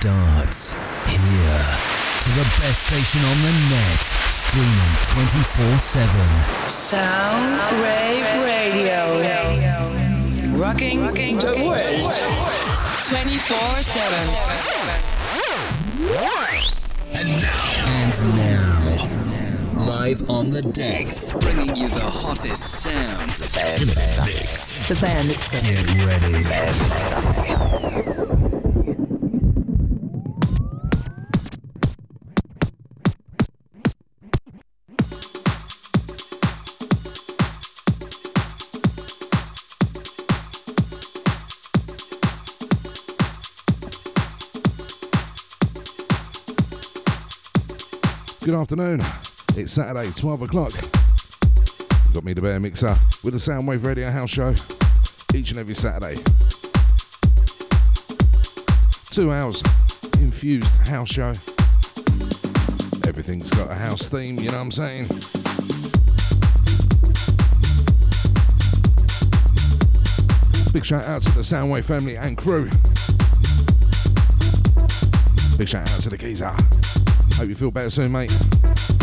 starts here to the best station on the net, streaming 24 7. Sound Rave Radio. Rocking, Rocking the world 24 7. And now. And now. Live on the decks, bringing you the hottest sounds. The Bear Mix. The Bear Mixer. Get ready. Good afternoon. It's Saturday, 12 o'clock. Got me the Bear Mixer with the Soundwave Radio House Show each and every Saturday. Two hours infused house show. Everything's got a house theme, you know what I'm saying? Big shout out to the Soundwave family and crew. Big shout out to the geezer. Hope you feel better soon, mate.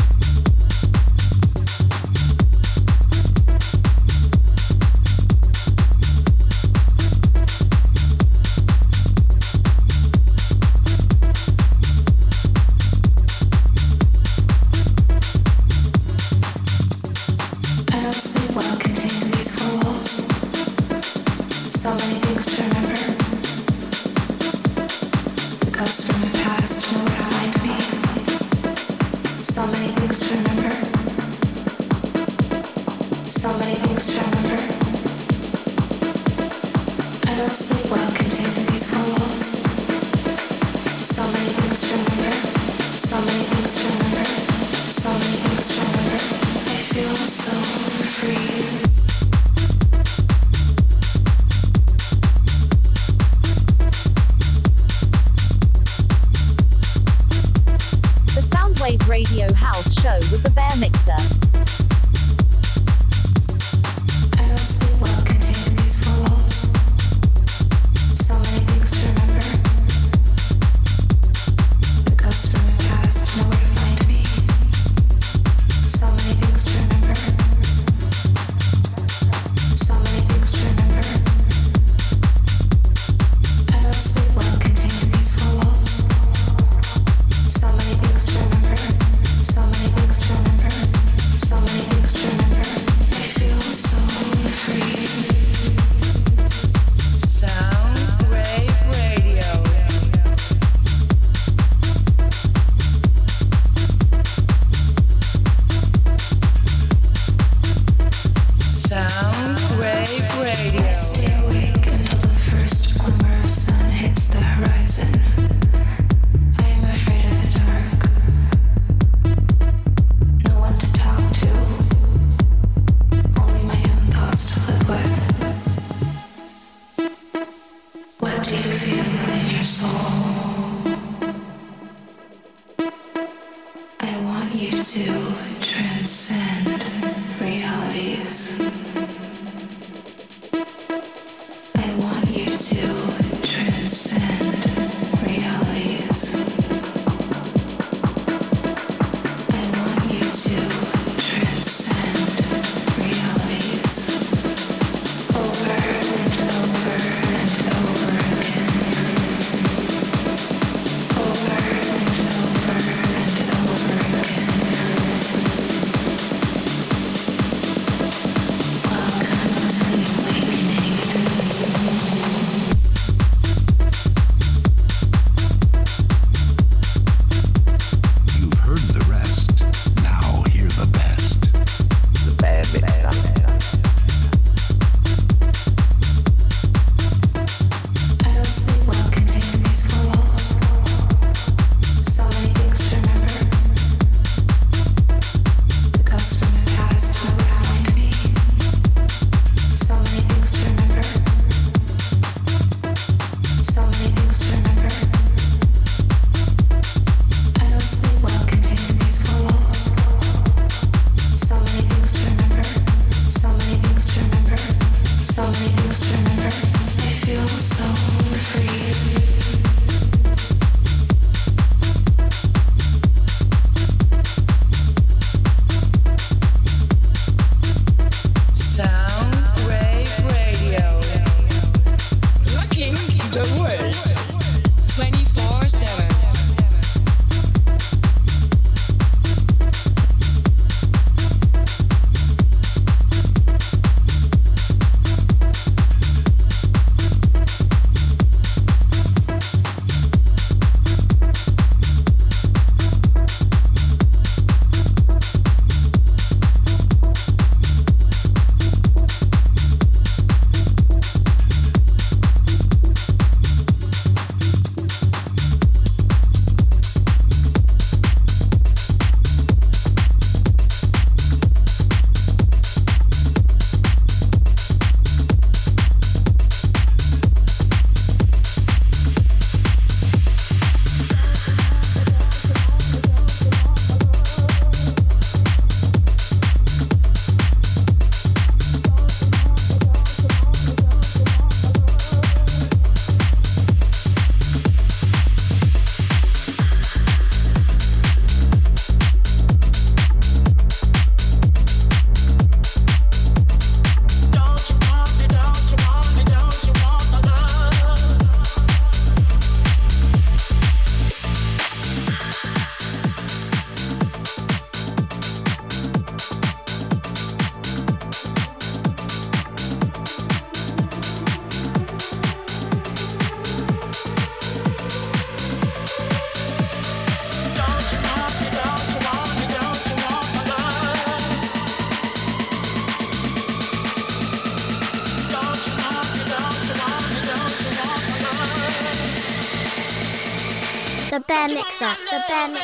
Mixer.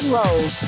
Loud,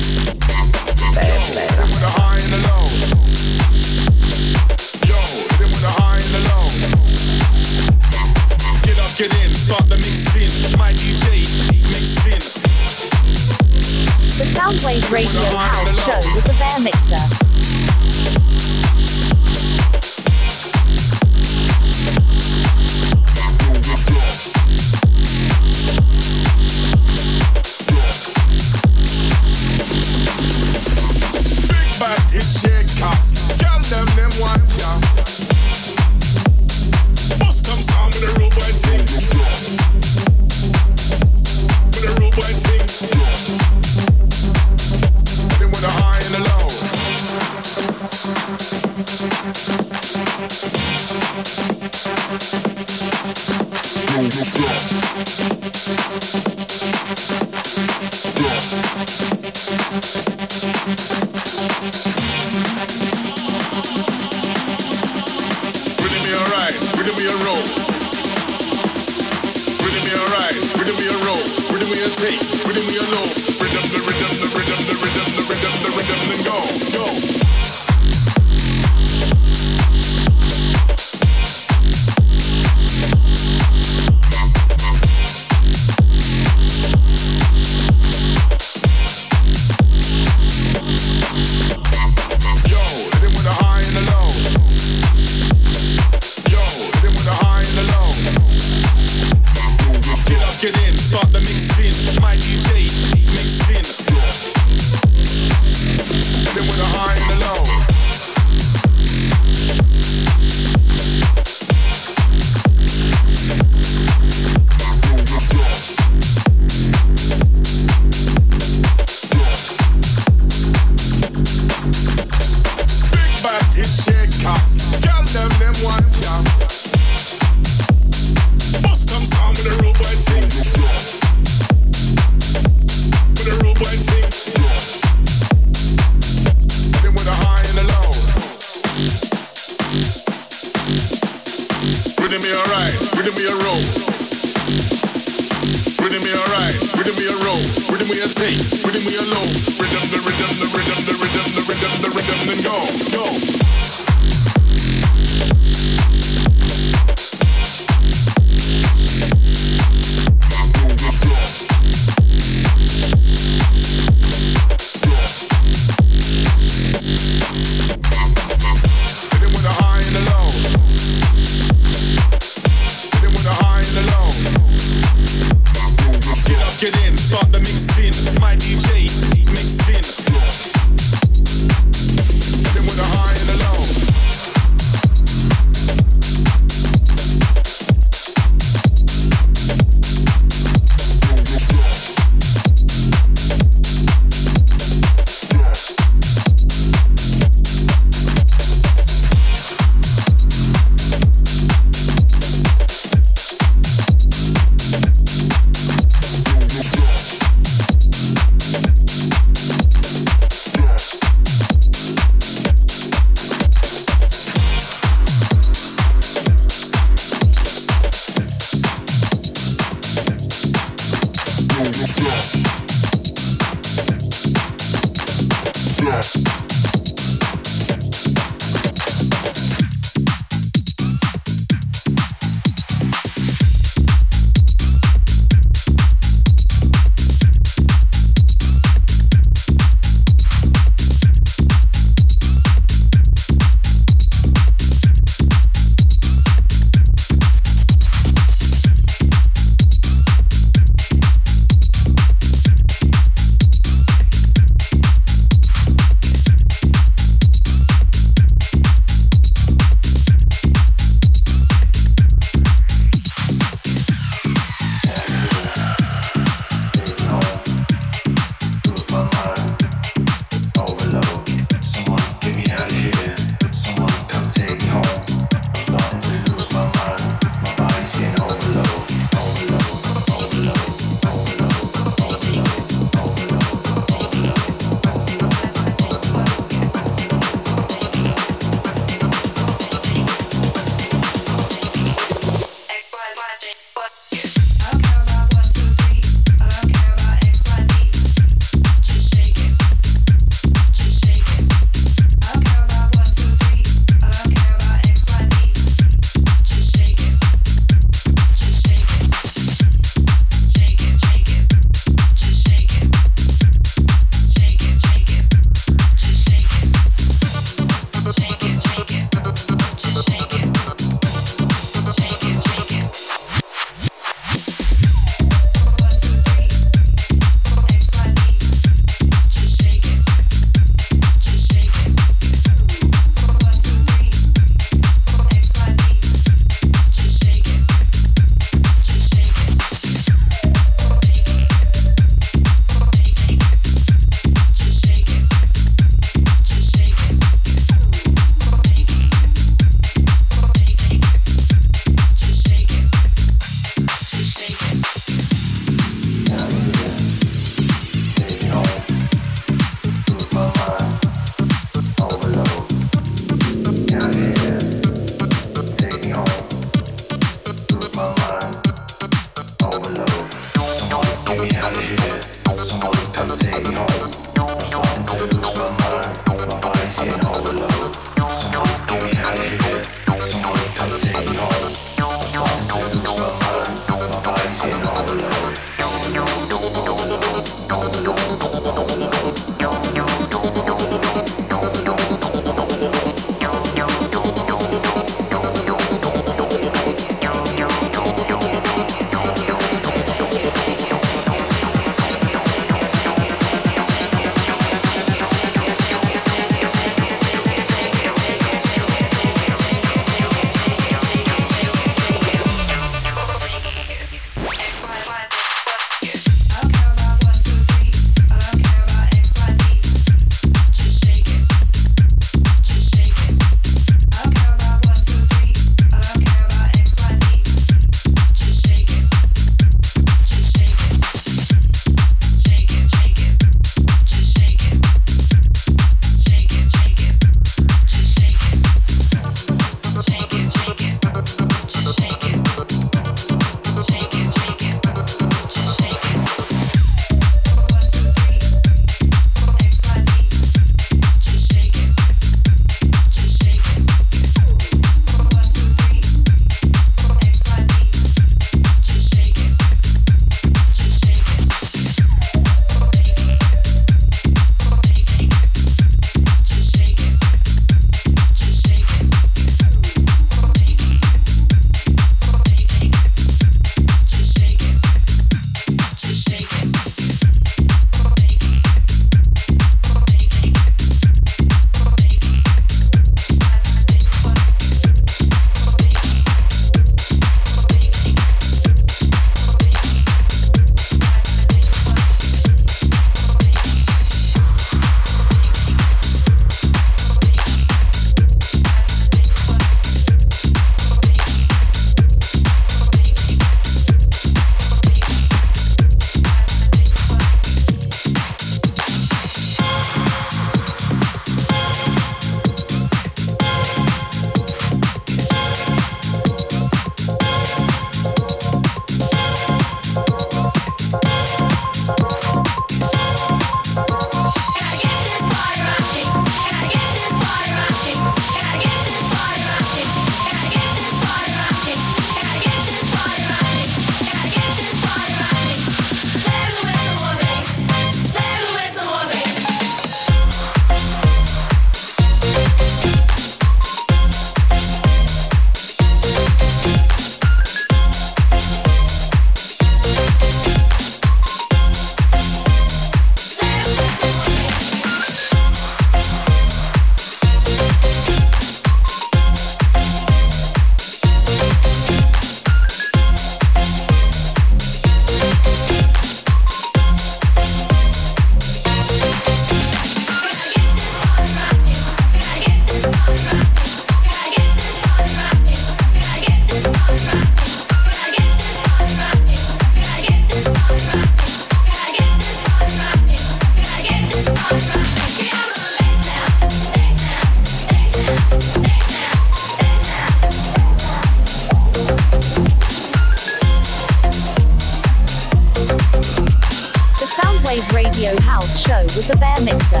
The Bear Mixer.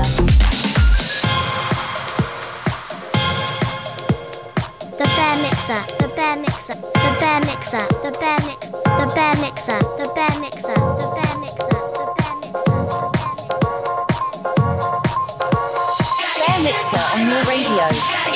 The Bear Mixer, the Bear Mixer, the Bear Mixer, the Bear Mix, the Bear Mixer, the Bear Mixer, the Bear Mixer, the Bear Mixer. Bear Mixer on your radio.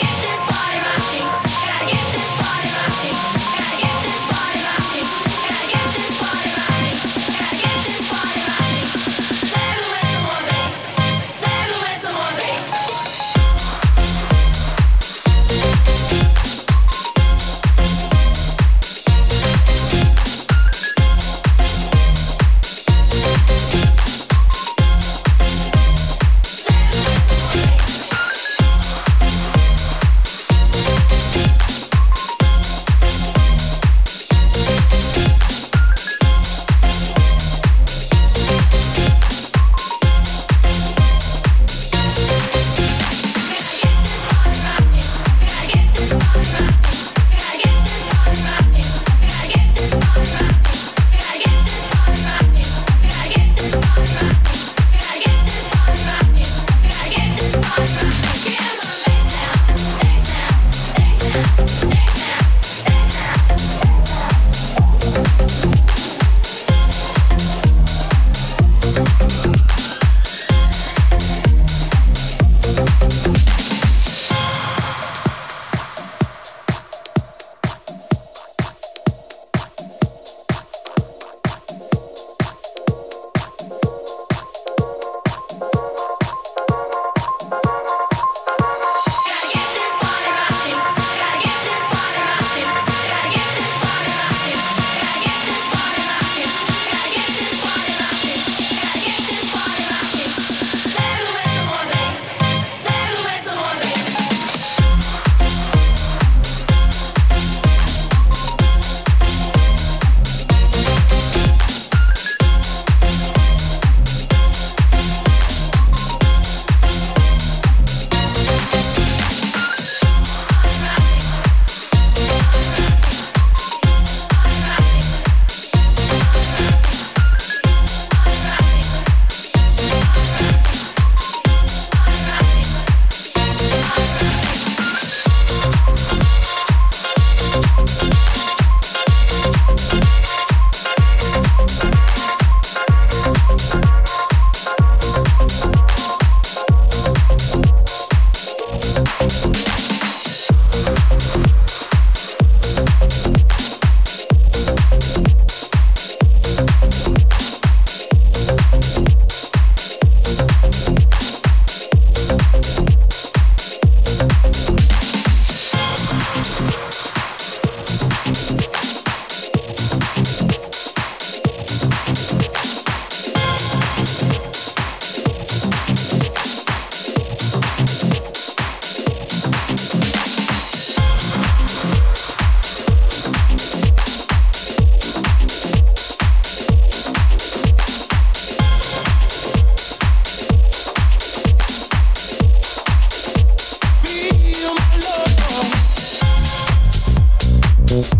thank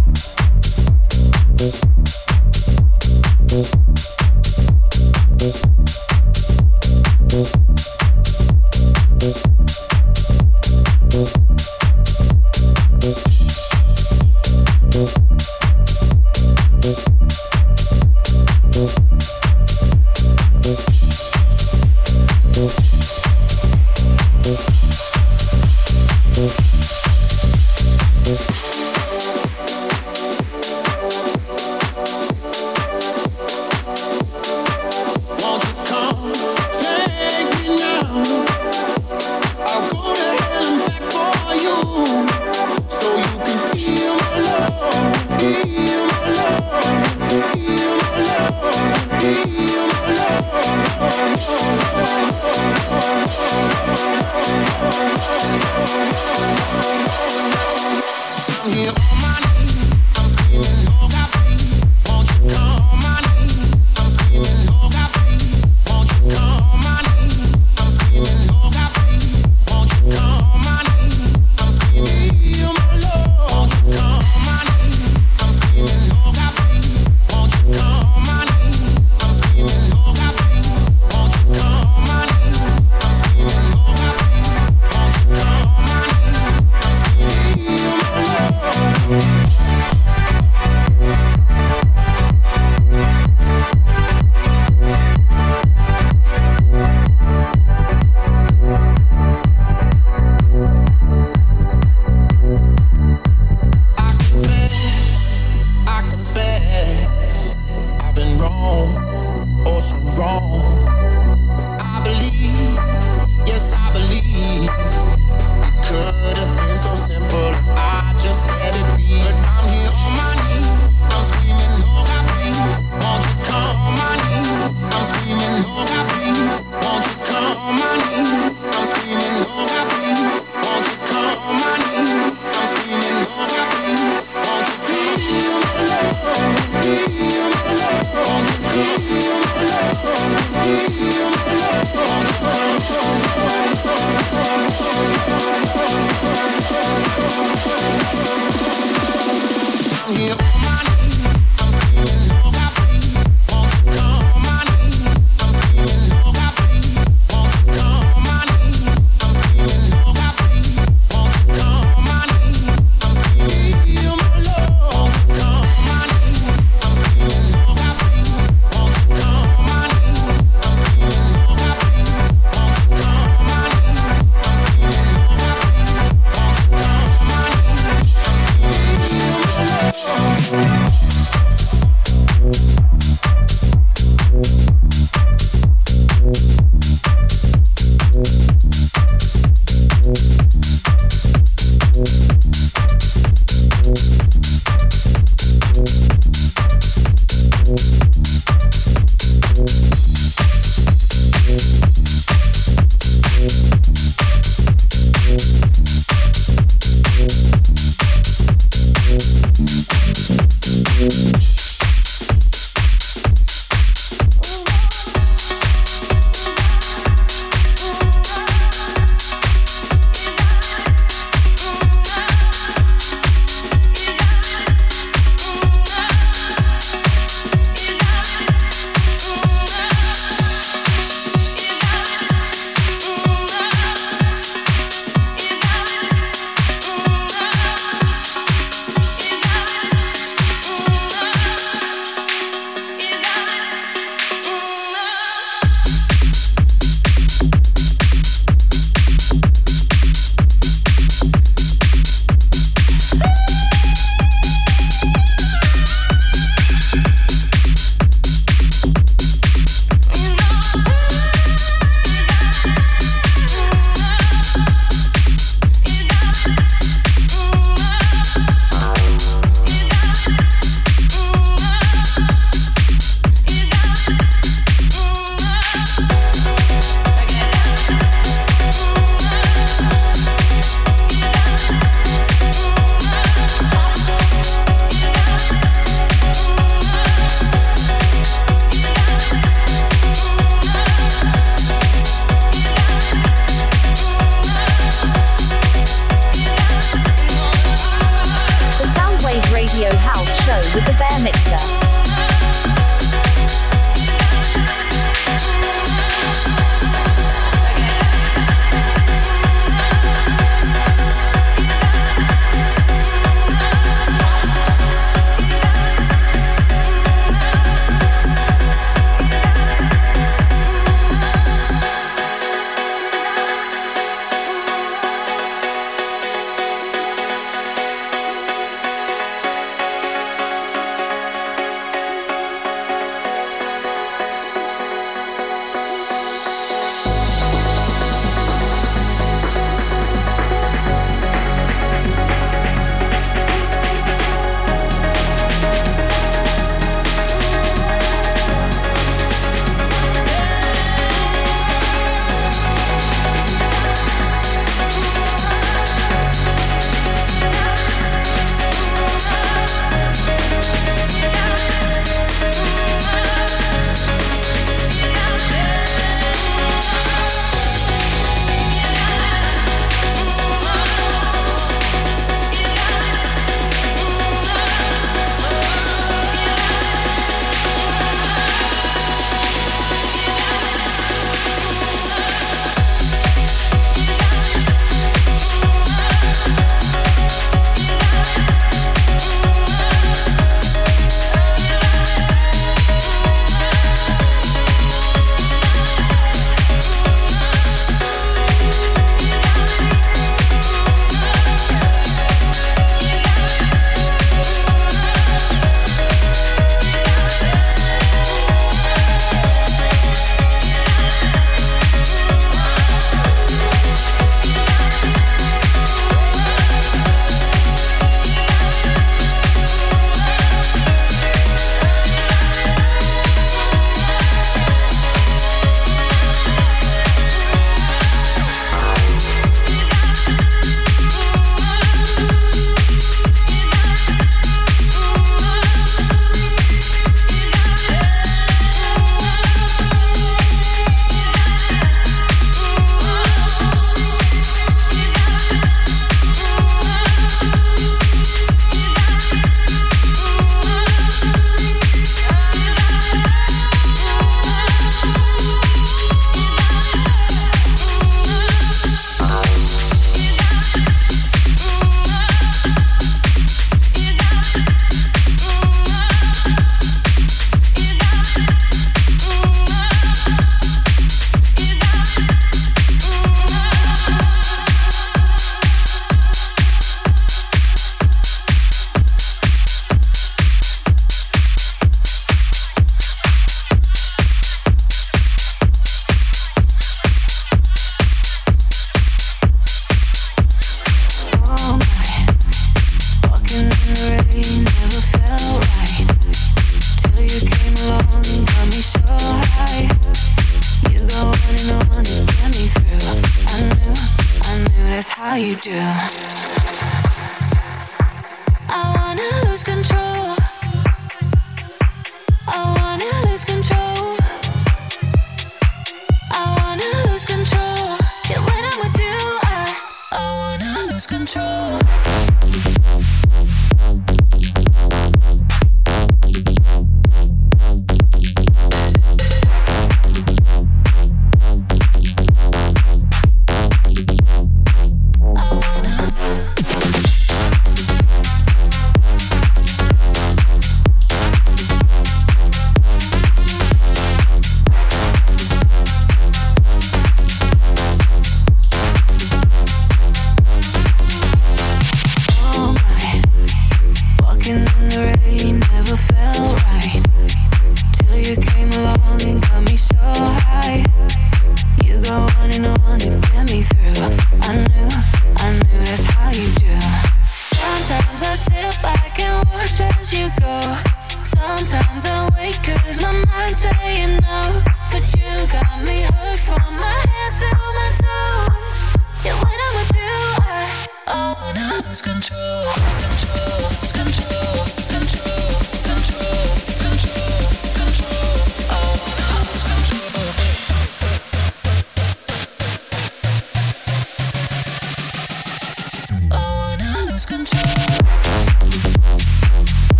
you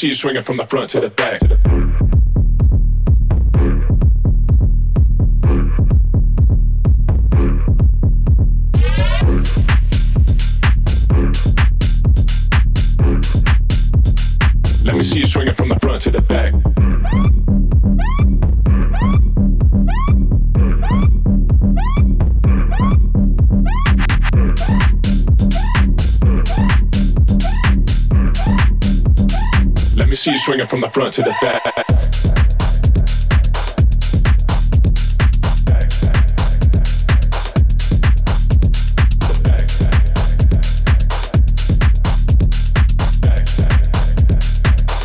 see you swinging from the front to the back. You swinging from the front to the back.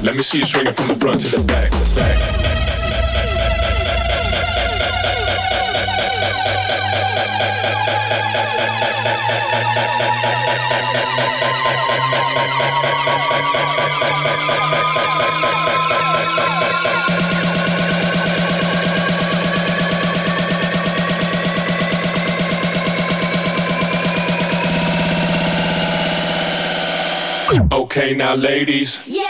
Let me see you swinging from the front to the back. Okay, now ladies. Yeah.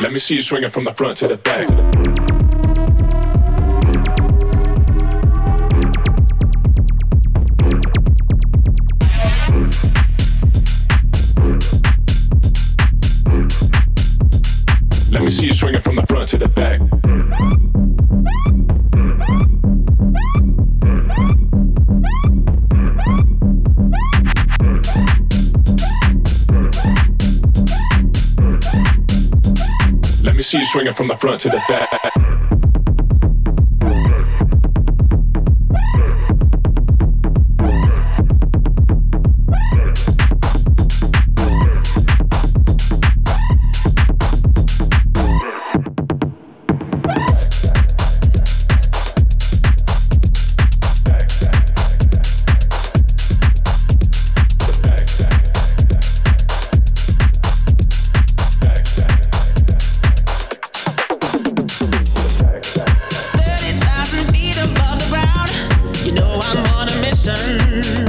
Let me see you swinging from the front to the back. From the front to the back. you.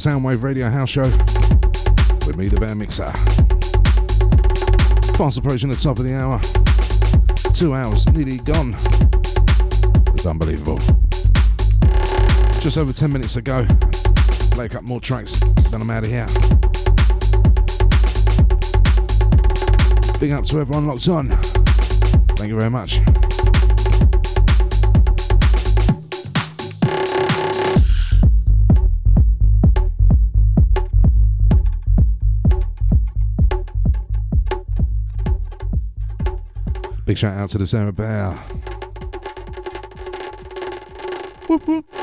Soundwave Radio House Show with me, the BearMixer. Fast approaching the top of the hour. Two hours nearly gone. It's unbelievable. Just over 10 minutes ago, lake up more tracks, then I'm out of here. Big up to everyone locked on. Thank you very much. Big shout out to the Sarah Bear. Whoop, whoop.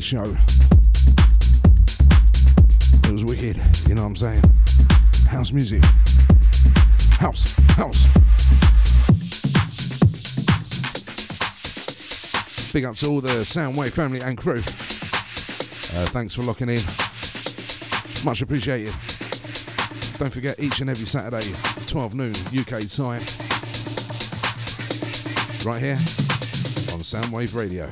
Show. It was wicked, you know what I'm saying? House music. House, house. Big up to all the Soundwave family and crew. Uh, thanks for locking in. Much appreciated. Don't forget, each and every Saturday, 12 noon UK time, right here on Soundwave Radio.